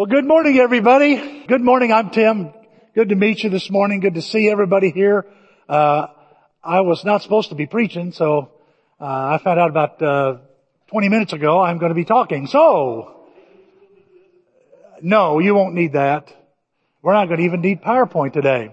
Well, good morning, everybody. Good morning. I'm Tim. Good to meet you this morning. Good to see everybody here. Uh, I was not supposed to be preaching, so uh, I found out about uh, 20 minutes ago I'm going to be talking. So, no, you won't need that. We're not going to even need PowerPoint today.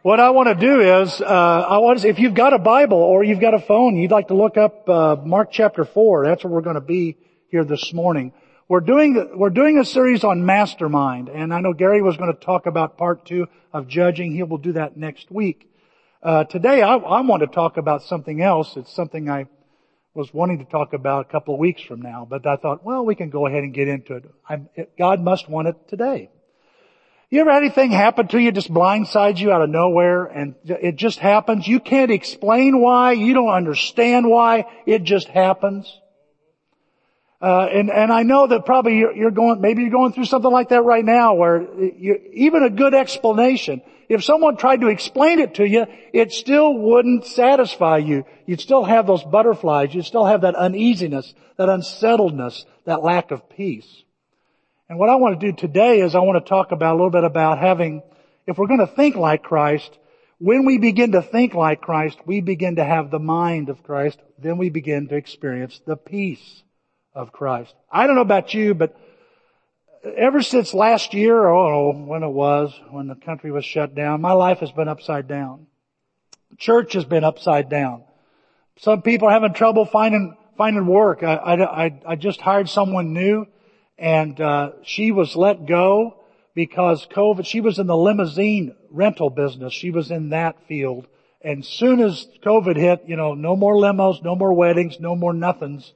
What I want to do is, uh, I want to, if you've got a Bible or you've got a phone, you'd like to look up uh, Mark chapter four. That's where we're going to be here this morning. We're doing we're doing a series on mastermind, and I know Gary was going to talk about part two of judging. He will do that next week. Uh, today, I, I want to talk about something else. It's something I was wanting to talk about a couple of weeks from now, but I thought, well, we can go ahead and get into it. it God must want it today. You ever had anything happen to you, just blindsides you out of nowhere and it just happens? You can't explain why. You don't understand why. It just happens. Uh, and, and I know that probably you're, you're, going, maybe you're going through something like that right now where you, even a good explanation, if someone tried to explain it to you, it still wouldn't satisfy you. You'd still have those butterflies. You'd still have that uneasiness, that unsettledness, that lack of peace. And what I want to do today is I want to talk about a little bit about having, if we're going to think like Christ, when we begin to think like Christ, we begin to have the mind of Christ, then we begin to experience the peace of Christ. I don't know about you, but ever since last year, oh, when it was, when the country was shut down, my life has been upside down. Church has been upside down. Some people are having trouble finding, finding work. I, I, I just hired someone new and uh, she was let go because COVID. She was in the limousine rental business. She was in that field, and soon as COVID hit, you know, no more limos, no more weddings, no more nothings,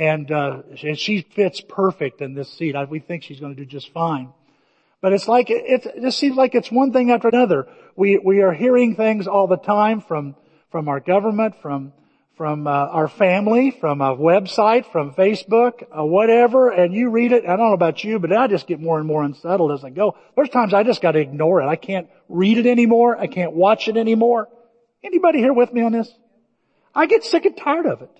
and uh, and she fits perfect in this seat. I, we think she's going to do just fine. But it's like it, it just seems like it's one thing after another. We we are hearing things all the time from from our government, from from uh, our family, from a website, from Facebook, uh, whatever, and you read it. I don't know about you, but I just get more and more unsettled as I go. There's times I just got to ignore it. I can't read it anymore. I can't watch it anymore. Anybody here with me on this? I get sick and tired of it.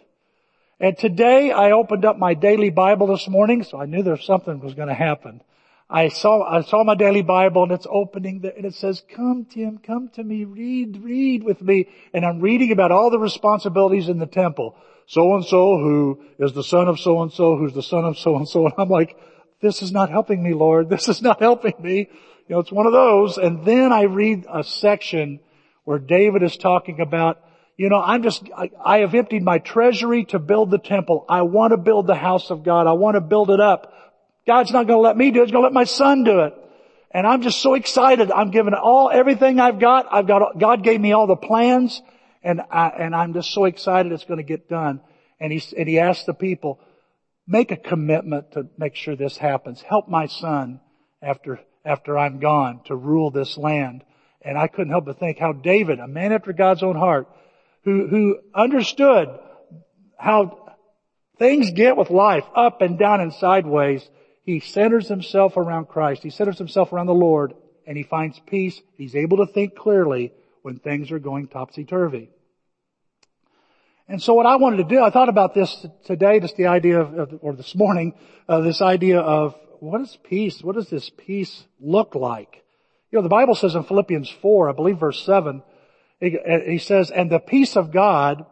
And today I opened up my daily Bible this morning, so I knew there was something was going to happen. I saw, I saw my daily Bible and it's opening there and it says, come Tim, come to me, read, read with me. And I'm reading about all the responsibilities in the temple. So and so who is the son of so and so, who's the son of so and so. And I'm like, this is not helping me, Lord. This is not helping me. You know, it's one of those. And then I read a section where David is talking about, you know, I'm just, I, I have emptied my treasury to build the temple. I want to build the house of God. I want to build it up. God's not going to let me do it. He's going to let my son do it. And I'm just so excited. I'm giving all, everything I've got. I've got, God gave me all the plans and I, and I'm just so excited it's going to get done. And he, and he asked the people, make a commitment to make sure this happens. Help my son after, after I'm gone to rule this land. And I couldn't help but think how David, a man after God's own heart, who, who understood how things get with life up and down and sideways, he centers himself around Christ. He centers himself around the Lord and he finds peace. He's able to think clearly when things are going topsy-turvy. And so what I wanted to do, I thought about this today, just the idea of, or this morning, uh, this idea of what is peace? What does this peace look like? You know, the Bible says in Philippians 4, I believe verse 7, he says, and the peace of God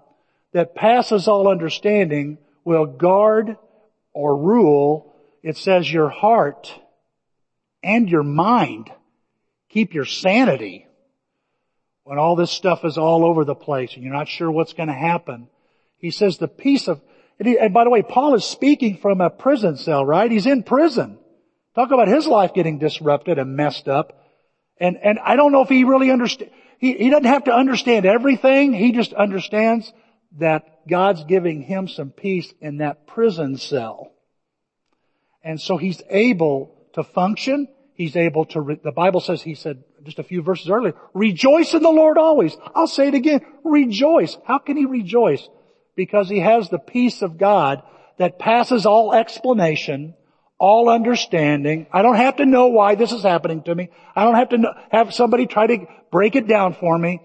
that passes all understanding will guard or rule it says your heart and your mind keep your sanity when all this stuff is all over the place and you're not sure what's going to happen. He says the peace of, and, he, and by the way, Paul is speaking from a prison cell, right? He's in prison. Talk about his life getting disrupted and messed up. And, and I don't know if he really understands, he, he doesn't have to understand everything. He just understands that God's giving him some peace in that prison cell. And so he's able to function. He's able to, re- the Bible says, he said just a few verses earlier, rejoice in the Lord always. I'll say it again, rejoice. How can he rejoice? Because he has the peace of God that passes all explanation, all understanding. I don't have to know why this is happening to me. I don't have to know, have somebody try to break it down for me.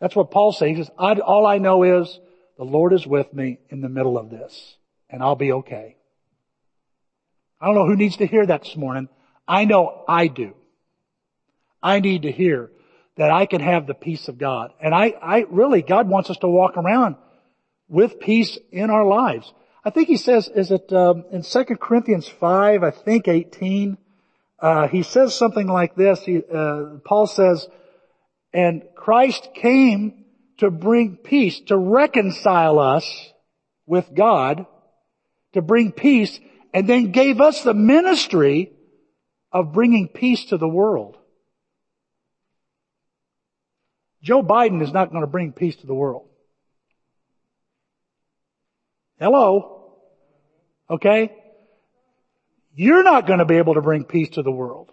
That's what Paul says. He says, all I know is the Lord is with me in the middle of this and I'll be okay. I don't know who needs to hear that this morning. I know I do. I need to hear that I can have the peace of God. And I, I really, God wants us to walk around with peace in our lives. I think he says, is it um, in 2 Corinthians 5, I think 18, uh, he says something like this. He, uh, Paul says, and Christ came to bring peace, to reconcile us with God, to bring peace, and then gave us the ministry of bringing peace to the world. Joe Biden is not going to bring peace to the world. Hello? Okay? You're not going to be able to bring peace to the world.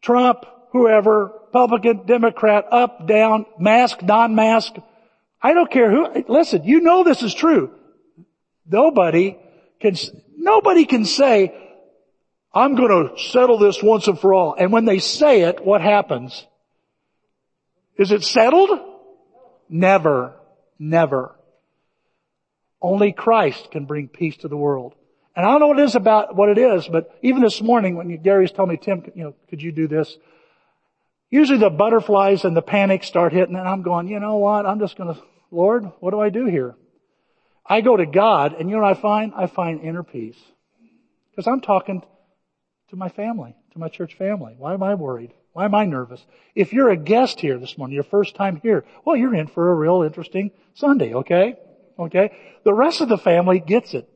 Trump, whoever, Republican, Democrat, up, down, mask, non-mask. I don't care who, listen, you know this is true. Nobody can, nobody can say, I'm going to settle this once and for all. And when they say it, what happens? Is it settled? Never. Never. Only Christ can bring peace to the world. And I don't know what it is about what it is, but even this morning when Gary's told me, Tim, you know, could you do this? Usually the butterflies and the panic start hitting and I'm going, you know what? I'm just going to, Lord, what do I do here? I go to God and you know what I find? I find inner peace. Because I'm talking to my family, to my church family. Why am I worried? Why am I nervous? If you're a guest here this morning, your first time here, well, you're in for a real interesting Sunday, okay? Okay? The rest of the family gets it.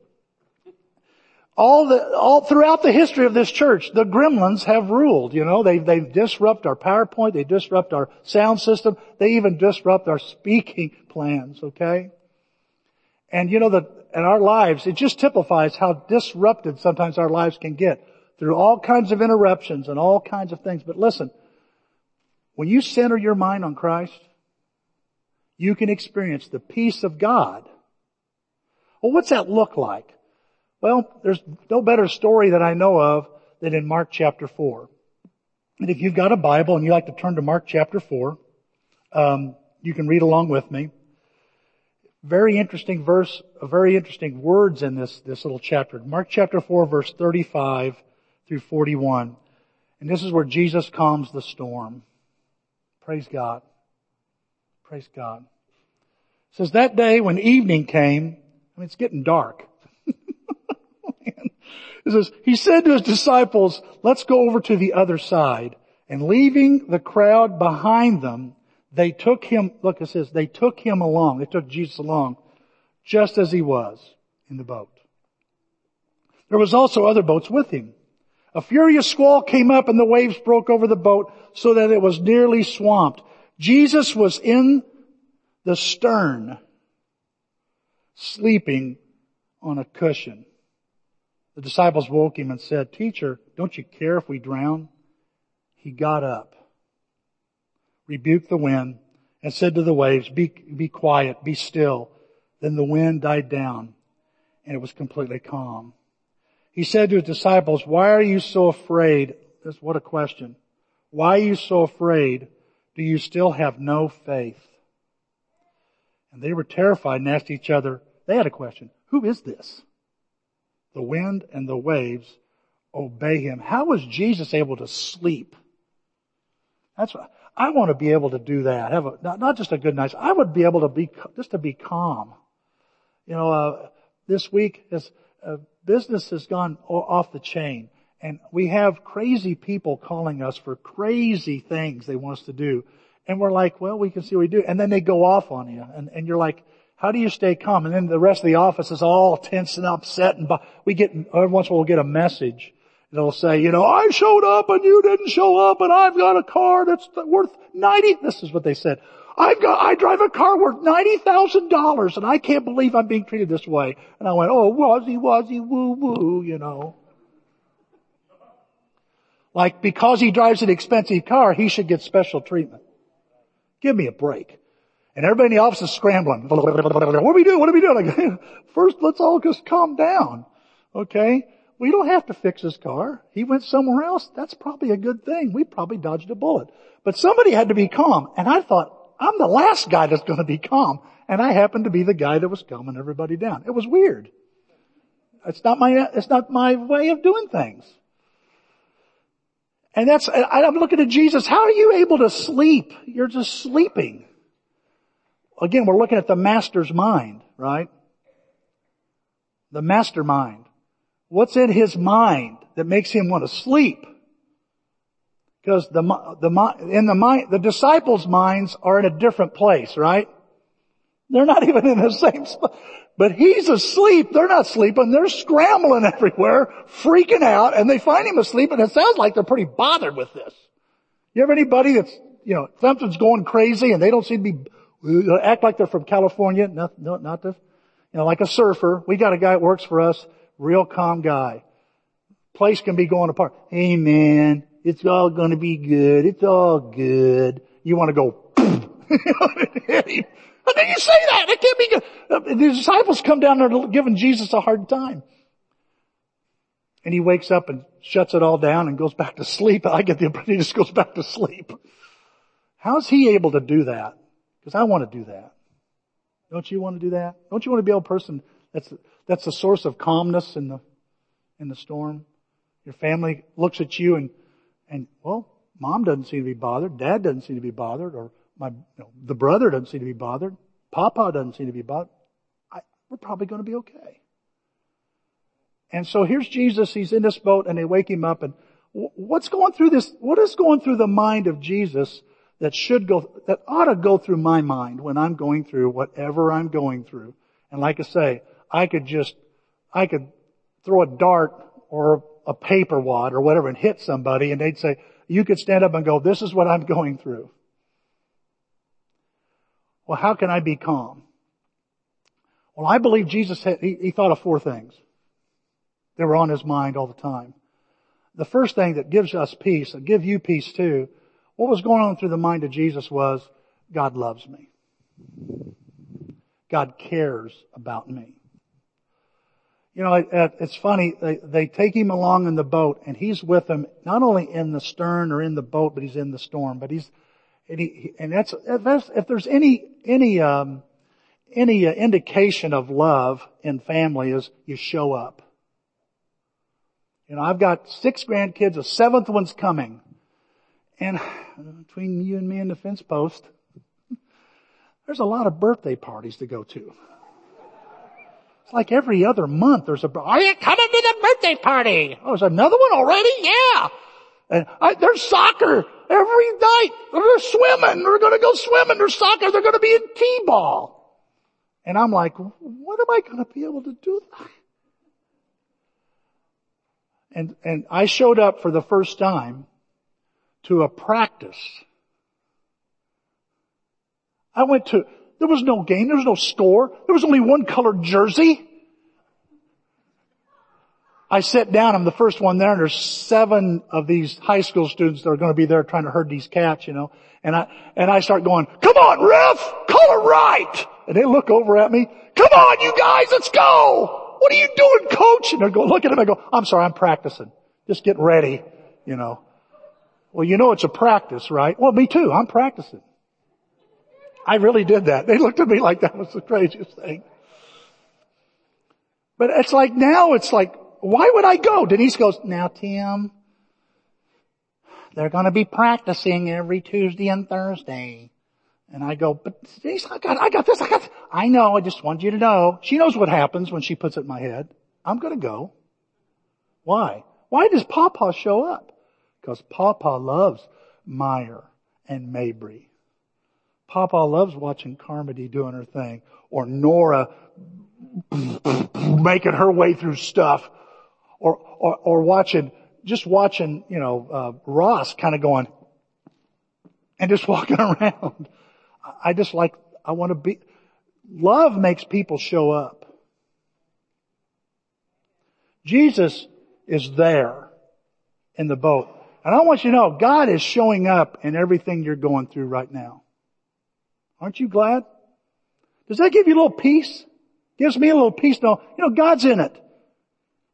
All the, all throughout the history of this church, the gremlins have ruled, you know, they, they disrupt our PowerPoint, they disrupt our sound system, they even disrupt our speaking plans, okay? And you know that in our lives, it just typifies how disrupted sometimes our lives can get through all kinds of interruptions and all kinds of things. But listen, when you center your mind on Christ, you can experience the peace of God. Well, what's that look like? Well, there's no better story that I know of than in Mark chapter 4. And if you've got a Bible and you like to turn to Mark chapter 4, um, you can read along with me. Very interesting verse, very interesting words in this, this little chapter. Mark chapter 4 verse 35 through 41. And this is where Jesus calms the storm. Praise God. Praise God. It says that day when evening came, I mean it's getting dark. it says, he said to his disciples, let's go over to the other side. And leaving the crowd behind them, they took him, look it says, they took him along, they took Jesus along, just as he was in the boat. There was also other boats with him. A furious squall came up and the waves broke over the boat so that it was nearly swamped. Jesus was in the stern, sleeping on a cushion. The disciples woke him and said, Teacher, don't you care if we drown? He got up, rebuked the wind, and said to the waves, be, be quiet, be still. Then the wind died down and it was completely calm. He said to his disciples, why are you so afraid? This, what a question. Why are you so afraid? Do you still have no faith? And they were terrified and asked each other, they had a question, who is this? The wind and the waves obey him. How was Jesus able to sleep? That's what, I want to be able to do that. Have a, not, not just a good night. I would be able to be, just to be calm. You know, uh, this week is, uh, business has gone off the chain and we have crazy people calling us for crazy things they want us to do. And we're like, well, we can see what we do. And then they go off on you and, and you're like, how do you stay calm? And then the rest of the office is all tense and upset and we get, every once in a while we'll get a message. And it'll say, you know, I showed up and you didn't show up and I've got a car that's worth 90, this is what they said. I've got, I drive a car worth $90,000 and I can't believe I'm being treated this way. And I went, oh, wuzzy, wuzzy, woo, woo, you know. Like because he drives an expensive car, he should get special treatment. Give me a break. And everybody in the office is scrambling. What do we do? What do we do? Like, first, let's all just calm down. Okay? We don't have to fix his car. He went somewhere else. That's probably a good thing. We probably dodged a bullet. But somebody had to be calm. And I thought, I'm the last guy that's going to be calm. And I happened to be the guy that was calming everybody down. It was weird. It's not my, it's not my way of doing things. And that's, I'm looking at Jesus. How are you able to sleep? You're just sleeping. Again, we're looking at the master's mind, right? The mastermind. What's in his mind that makes him want to sleep? Because the, the, in the mind, the disciples' minds are in a different place, right? They're not even in the same spot. But he's asleep. They're not sleeping. They're scrambling everywhere, freaking out, and they find him asleep, and it sounds like they're pretty bothered with this. You have anybody that's, you know, something's going crazy and they don't seem to be, act like they're from California? No, no, not this. You know, like a surfer. We got a guy that works for us, real calm guy. Place can be going apart. Hey man, it's all gonna be good. It's all good. You want to go. How can you say that? It can't be good. The disciples come down there giving Jesus a hard time. And he wakes up and shuts it all down and goes back to sleep. I get the impression he just goes back to sleep. How's he able to do that? Because I want to do that. Don't you want to do that? Don't you want to be a person that's, that's a source of calmness in the, in the storm? Your family looks at you and, and, well, mom doesn't seem to be bothered. Dad doesn't seem to be bothered or my, you know, the brother doesn't seem to be bothered. Papa doesn't seem to be bothered. I, we're probably going to be okay. And so here's Jesus. He's in this boat and they wake him up and what's going through this, what is going through the mind of Jesus that should go, that ought to go through my mind when I'm going through whatever I'm going through. And like I say, I could just, I could throw a dart or a paper wad or whatever and hit somebody and they'd say, you could stand up and go, this is what I'm going through. Well, how can I be calm? Well, I believe Jesus had, he, he thought of four things that were on his mind all the time. The first thing that gives us peace, and give you peace too, what was going on through the mind of Jesus was, God loves me. God cares about me. You know, it's funny, they, they take him along in the boat and he's with them, not only in the stern or in the boat, but he's in the storm, but he's, and, he, and that's, if, that's, if there's any, any, um, any uh, indication of love in family is you show up. You know, I've got six grandkids, a seventh one's coming. And uh, between you and me and the fence post, there's a lot of birthday parties to go to. It's like every other month there's a, are you coming to the birthday party? Oh, there's another one already? Yeah. And I, there's soccer every night. They're swimming. They're going to go swimming. There's soccer. They're going to be in t-ball. And I'm like, what am I going to be able to do? And, and I showed up for the first time to a practice. I went to, there was no game, there was no score, there was only one colored jersey. I sit down, I'm the first one there, and there's seven of these high school students that are going to be there trying to herd these cats, you know. And I, and I start going, come on, ref, call it right. And they look over at me, come on, you guys, let's go. What are you doing, coach? And they're going, look at him, I go, I'm sorry, I'm practicing. Just get ready, you know. Well, you know it's a practice, right? Well, me too, I'm practicing. I really did that. They looked at me like that was the craziest thing. But it's like now it's like, why would I go? Denise goes, now Tim, they're going to be practicing every Tuesday and Thursday. And I go, but Denise, I got, I got this, I got this. I know, I just want you to know. She knows what happens when she puts it in my head. I'm going to go. Why? Why does Papa show up? Because Papa loves Meyer and Mabry. Papa loves watching Carmody doing her thing or Nora making her way through stuff or, or, or watching, just watching, you know, uh, Ross kind of going and just walking around. I just like, I want to be, love makes people show up. Jesus is there in the boat. And I want you to know, God is showing up in everything you're going through right now. Aren't you glad? Does that give you a little peace? Gives me a little peace. No, you know, God's in it.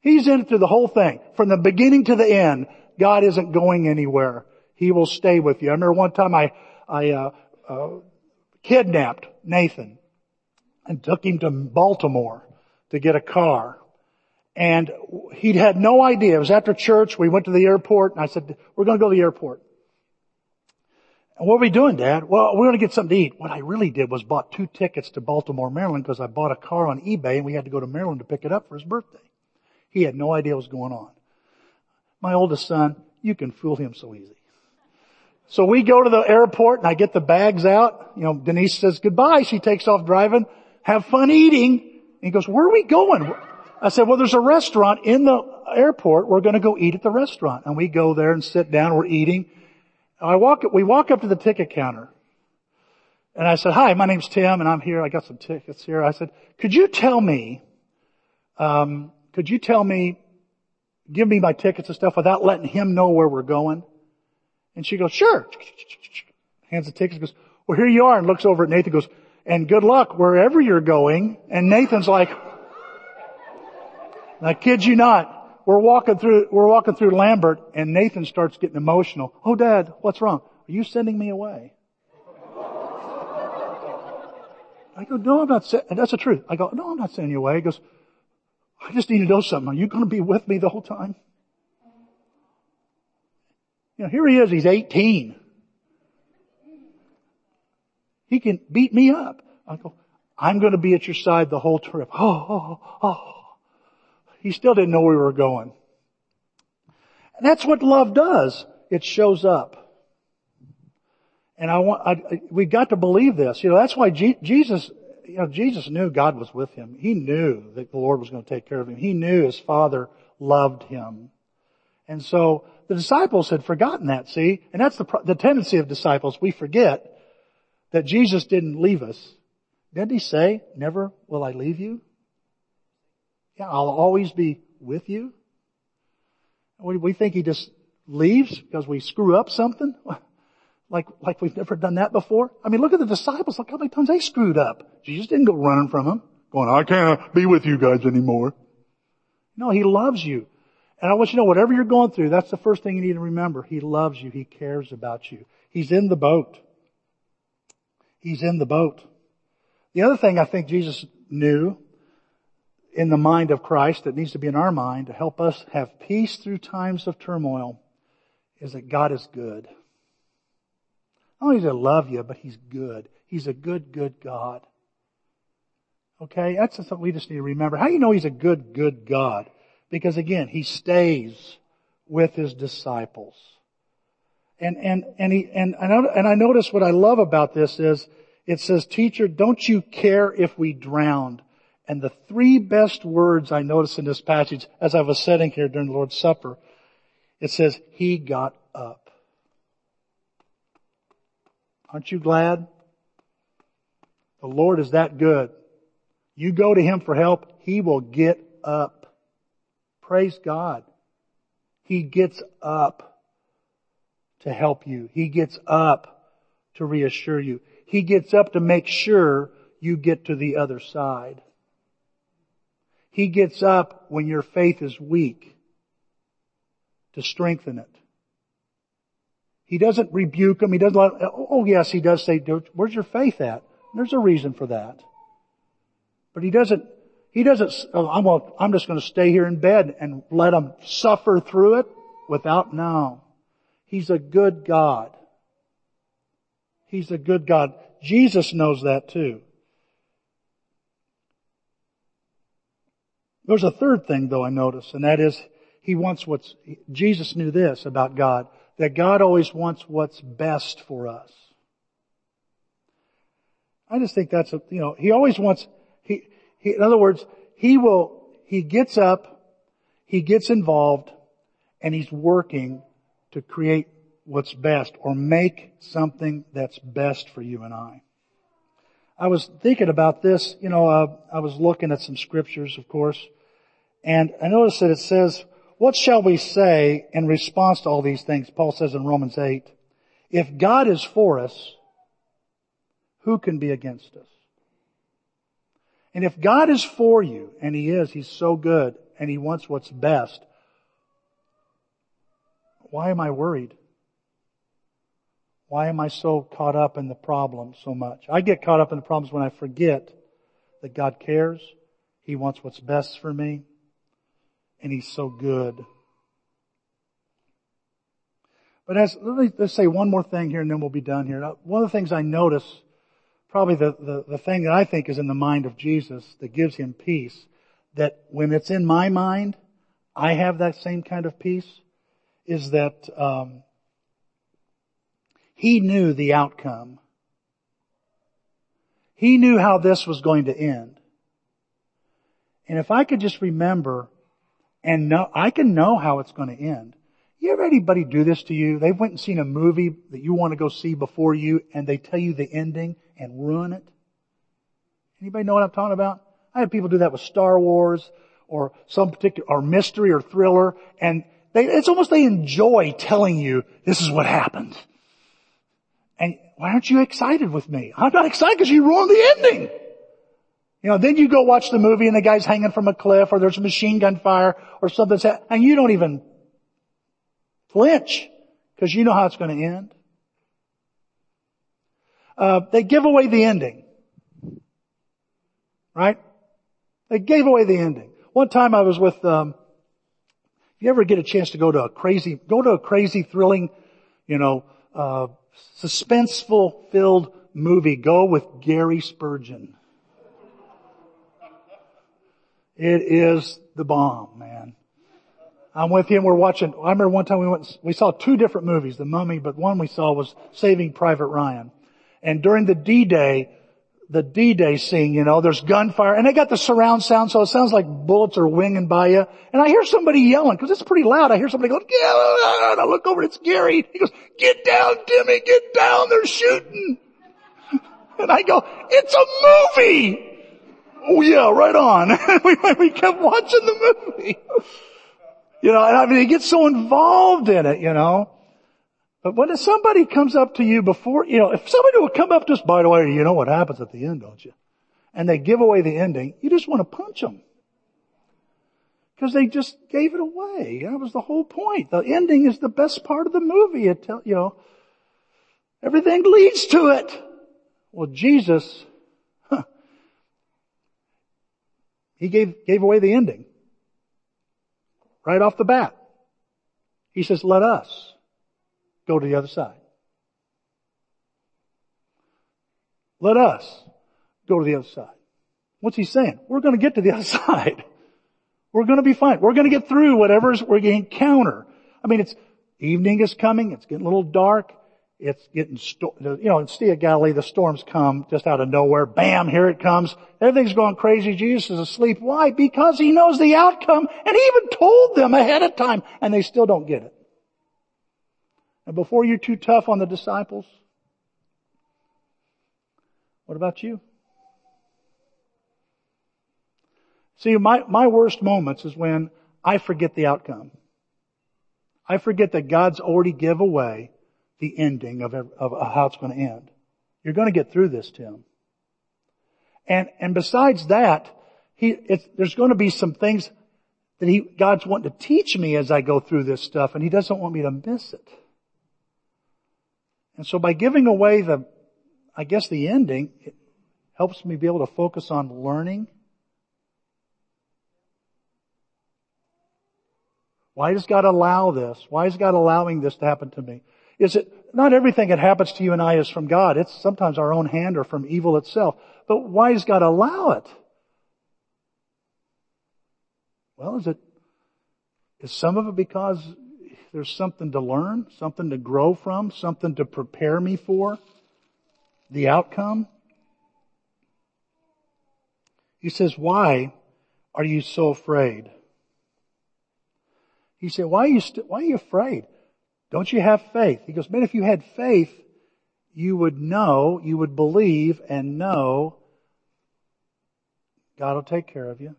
He's in it through the whole thing. From the beginning to the end, God isn't going anywhere. He will stay with you. I remember one time I, I, uh, uh, kidnapped Nathan and took him to Baltimore to get a car. And he'd had no idea. It was after church. We went to the airport and I said, we're going to go to the airport. And what are we doing, Dad? Well, we're going to get something to eat. What I really did was bought two tickets to Baltimore, Maryland because I bought a car on eBay and we had to go to Maryland to pick it up for his birthday. He had no idea what was going on. My oldest son, you can fool him so easy. So we go to the airport and I get the bags out. You know, Denise says goodbye. She takes off driving. Have fun eating. And he goes, where are we going? I said, well, there's a restaurant in the airport. We're going to go eat at the restaurant. And we go there and sit down. We're eating. I walk, we walk up to the ticket counter. And I said, hi, my name's Tim and I'm here. I got some tickets here. I said, could you tell me, um, could you tell me, give me my tickets and stuff without letting him know where we're going? And she goes, sure. Hands the tickets, goes, well here you are, and looks over at Nathan, goes, and good luck wherever you're going. And Nathan's like, I kid you not, we're walking through, we're walking through Lambert and Nathan starts getting emotional. Oh dad, what's wrong? Are you sending me away? I go, no, I'm not, and that's the truth. I go, no, I'm not sending you away. He goes, I just need to know something. Are you going to be with me the whole time? You know, here he is, he's 18. He can beat me up. I go, I'm going to be at your side the whole trip. Oh, oh, oh. oh. He still didn't know where we were going. And that's what love does. It shows up. And I want, I, we got to believe this. You know, that's why G, Jesus, you know, Jesus knew God was with him. He knew that the Lord was going to take care of him. He knew his Father loved him. And so the disciples had forgotten that, see? And that's the, the tendency of disciples. We forget that Jesus didn't leave us. Didn't he say, never will I leave you? Yeah, I'll always be with you. We, think he just leaves because we screw up something. Like, like we've never done that before. I mean, look at the disciples. Look how many times they screwed up. Jesus didn't go running from them, going, I can't be with you guys anymore. No, he loves you. And I want you to know, whatever you're going through, that's the first thing you need to remember. He loves you. He cares about you. He's in the boat. He's in the boat. The other thing I think Jesus knew in the mind of Christ that needs to be in our mind to help us have peace through times of turmoil is that God is good. Not only does He love you, but He's good. He's a good, good God. Okay? That's something we just need to remember. How do you know He's a good, good God? Because again, He stays with His disciples. And, and, and he, and, and I notice what I love about this is, it says, teacher, don't you care if we drowned? And the three best words I noticed in this passage as I was sitting here during the Lord's Supper, it says, He got up. Aren't you glad? The Lord is that good. You go to Him for help, He will get up. Praise God. He gets up to help you. He gets up to reassure you. He gets up to make sure you get to the other side. He gets up when your faith is weak to strengthen it. He doesn't rebuke them. He doesn't let, oh yes, he does say, where's your faith at? There's a reason for that. But he doesn't, he doesn't, oh, I'm, I'm just going to stay here in bed and let them suffer through it without, no. He's a good God. He's a good God. Jesus knows that too. There's a third thing though I notice, and that is he wants what's, Jesus knew this about God, that God always wants what's best for us. I just think that's a, you know, he always wants, he, he, in other words, he will, he gets up, he gets involved, and he's working to create what's best or make something that's best for you and I. I was thinking about this, you know, uh, I was looking at some scriptures, of course, and I noticed that it says, what shall we say in response to all these things? Paul says in Romans 8, if God is for us, who can be against us? And if God is for you, and He is, He's so good, and He wants what's best, why am I worried? Why am I so caught up in the problem so much? I get caught up in the problems when I forget that God cares. He wants what's best for me. and He's so good. But as, let me let's say one more thing here and then we'll be done here. One of the things I notice, probably the, the, the thing that I think is in the mind of Jesus that gives Him peace, that when it's in my mind, I have that same kind of peace, is that um, He knew the outcome. He knew how this was going to end. And if I could just remember and know, I can know how it's going to end. You ever anybody do this to you? They went and seen a movie that you want to go see before you and they tell you the ending and ruin it? Anybody know what I'm talking about? I had people do that with Star Wars or some particular, or mystery or thriller and they, it's almost they enjoy telling you this is what happened. And why aren't you excited with me? I'm not excited because you ruined the ending. You know, then you go watch the movie and the guy's hanging from a cliff or there's a machine gun fire or something and you don't even flinch because you know how it's going to end. Uh, they give away the ending. Right? They gave away the ending. One time I was with, um, if you ever get a chance to go to a crazy, go to a crazy, thrilling, you know, uh, suspenseful filled movie, go with Gary Spurgeon. It is the bomb, man. I'm with him. We're watching. I remember one time we went. We saw two different movies, The Mummy, but one we saw was Saving Private Ryan. And during the D-Day, the D-Day scene, you know, there's gunfire, and they got the surround sound, so it sounds like bullets are winging by you. And I hear somebody yelling because it's pretty loud. I hear somebody going, "Yeah!" And I look over, it's Gary. He goes, "Get down, Timmy! Get down! They're shooting!" And I go, "It's a movie." Oh yeah, right on. we, we kept watching the movie. You know, and I mean, he get so involved in it, you know. But when somebody comes up to you before, you know, if somebody would come up to us, by the way, you know what happens at the end, don't you? And they give away the ending, you just want to punch them. Because they just gave it away. That was the whole point. The ending is the best part of the movie. It tell, you know, everything leads to it. Well, Jesus He gave, gave away the ending. Right off the bat. He says, let us go to the other side. Let us go to the other side. What's he saying? We're going to get to the other side. We're going to be fine. We're going to get through whatever we're going to encounter. I mean, it's evening is coming. It's getting a little dark. It's getting, you know, in Sea of Galilee, the storms come just out of nowhere. Bam, here it comes. Everything's going crazy. Jesus is asleep. Why? Because he knows the outcome and he even told them ahead of time and they still don't get it. And before you're too tough on the disciples, what about you? See, my, my worst moments is when I forget the outcome. I forget that God's already give away the ending of, of how it's going to end. You're going to get through this, Tim. And, and besides that, he, there's going to be some things that he, God's wanting to teach me as I go through this stuff, and he doesn't want me to miss it. And so by giving away the, I guess the ending, it helps me be able to focus on learning. Why does God allow this? Why is God allowing this to happen to me? is it, not everything that happens to you and I is from God. It's sometimes our own hand or from evil itself. But why does God allow it? Well, is it, is some of it because there's something to learn, something to grow from, something to prepare me for the outcome? He says, why are you so afraid? He said, why are you, st- why are you afraid? Don't you have faith? He goes, man, if you had faith, you would know, you would believe and know God will take care of you.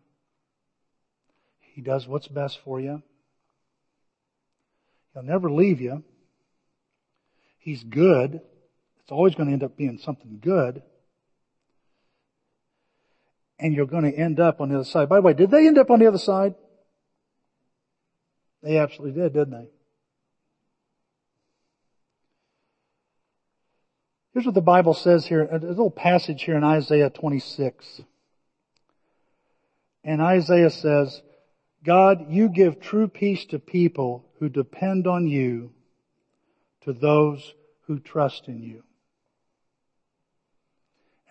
He does what's best for you. He'll never leave you. He's good. It's always going to end up being something good. And you're going to end up on the other side. By the way, did they end up on the other side? They absolutely did, didn't they? Here's what the Bible says here, a little passage here in Isaiah 26. And Isaiah says, God, you give true peace to people who depend on you, to those who trust in you.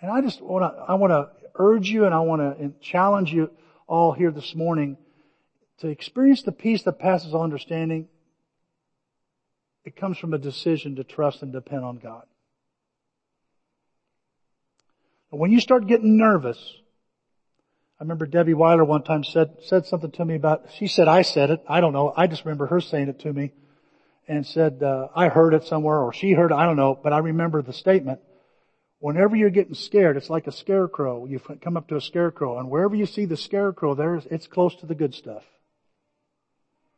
And I just want to, I want to urge you and I want to challenge you all here this morning to experience the peace that passes all understanding. It comes from a decision to trust and depend on God. When you start getting nervous, I remember Debbie Weiler one time said, said something to me about, she said I said it. I don't know. I just remember her saying it to me and said, uh, I heard it somewhere or she heard it. I don't know, but I remember the statement. Whenever you're getting scared, it's like a scarecrow. You come up to a scarecrow and wherever you see the scarecrow there, it's close to the good stuff.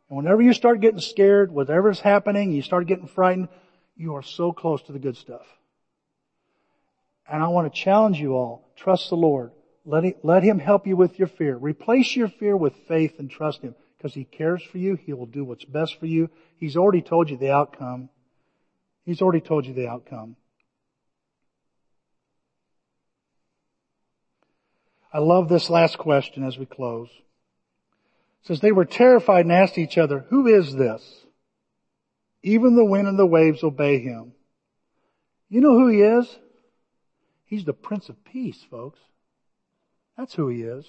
And whenever you start getting scared, whatever's happening, you start getting frightened, you are so close to the good stuff. And I want to challenge you all, trust the Lord. Let let him help you with your fear. Replace your fear with faith and trust him because he cares for you. He will do what's best for you. He's already told you the outcome. He's already told you the outcome. I love this last question as we close. It says they were terrified and asked each other, who is this? Even the wind and the waves obey him. You know who he is? He's the Prince of Peace, folks. That's who he is.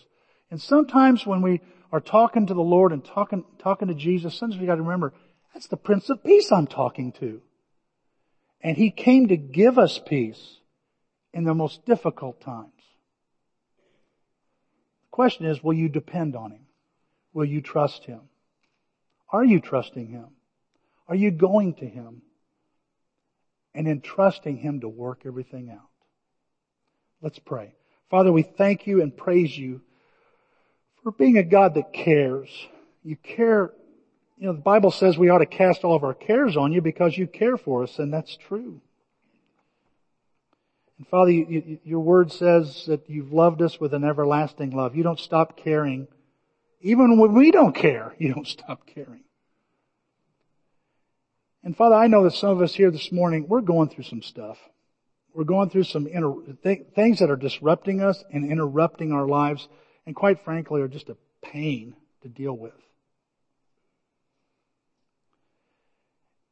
And sometimes when we are talking to the Lord and talking, talking to Jesus, sometimes we gotta remember, that's the Prince of Peace I'm talking to. And he came to give us peace in the most difficult times. The question is, will you depend on him? Will you trust him? Are you trusting him? Are you going to him? And entrusting him to work everything out. Let's pray. Father, we thank you and praise you for being a God that cares. You care, you know, the Bible says we ought to cast all of our cares on you because you care for us, and that's true. And Father, you, you, your word says that you've loved us with an everlasting love. You don't stop caring. Even when we don't care, you don't stop caring. And Father, I know that some of us here this morning, we're going through some stuff. We're going through some inter- th- things that are disrupting us and interrupting our lives and quite frankly are just a pain to deal with.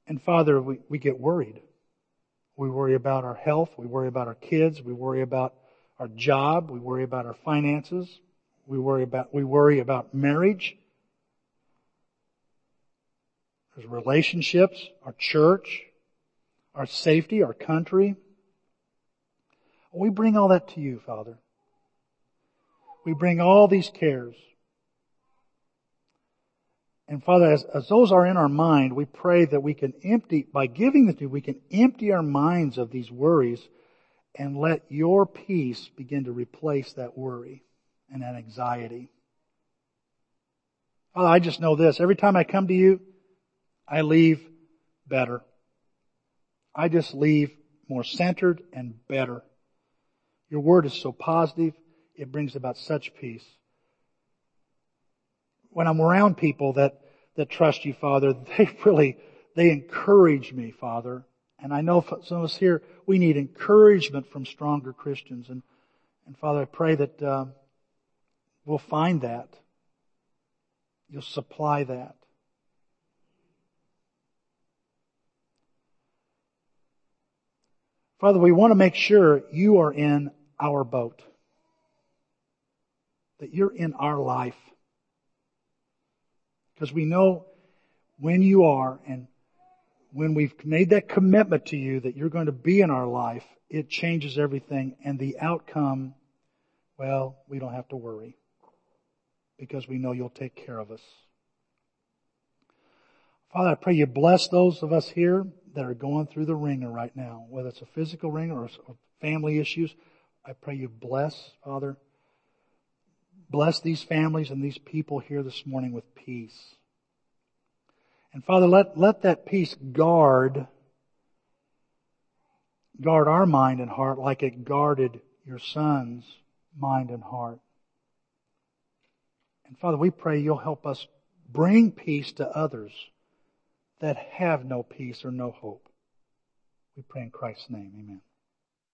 And Father, we, we get worried. We worry about our health. We worry about our kids. We worry about our job. We worry about our finances. We worry about, we worry about marriage. There's relationships, our church, our safety, our country. We bring all that to you, Father. We bring all these cares. And Father, as, as those are in our mind, we pray that we can empty, by giving them to you, we can empty our minds of these worries and let your peace begin to replace that worry and that anxiety. Father, I just know this. Every time I come to you, I leave better. I just leave more centered and better. Your word is so positive. It brings about such peace. When I'm around people that, that trust you, Father, they really, they encourage me, Father. And I know for some of us here, we need encouragement from stronger Christians. And, and Father, I pray that uh, we'll find that. You'll supply that. Father, we want to make sure you are in our boat. That you're in our life. Because we know when you are and when we've made that commitment to you that you're going to be in our life, it changes everything and the outcome, well, we don't have to worry because we know you'll take care of us. Father, I pray you bless those of us here that are going through the wringer right now, whether it's a physical wringer or family issues. I pray you bless, Father. Bless these families and these people here this morning with peace. And Father, let, let that peace guard, guard our mind and heart like it guarded your son's mind and heart. And Father, we pray you'll help us bring peace to others that have no peace or no hope. We pray in Christ's name. Amen.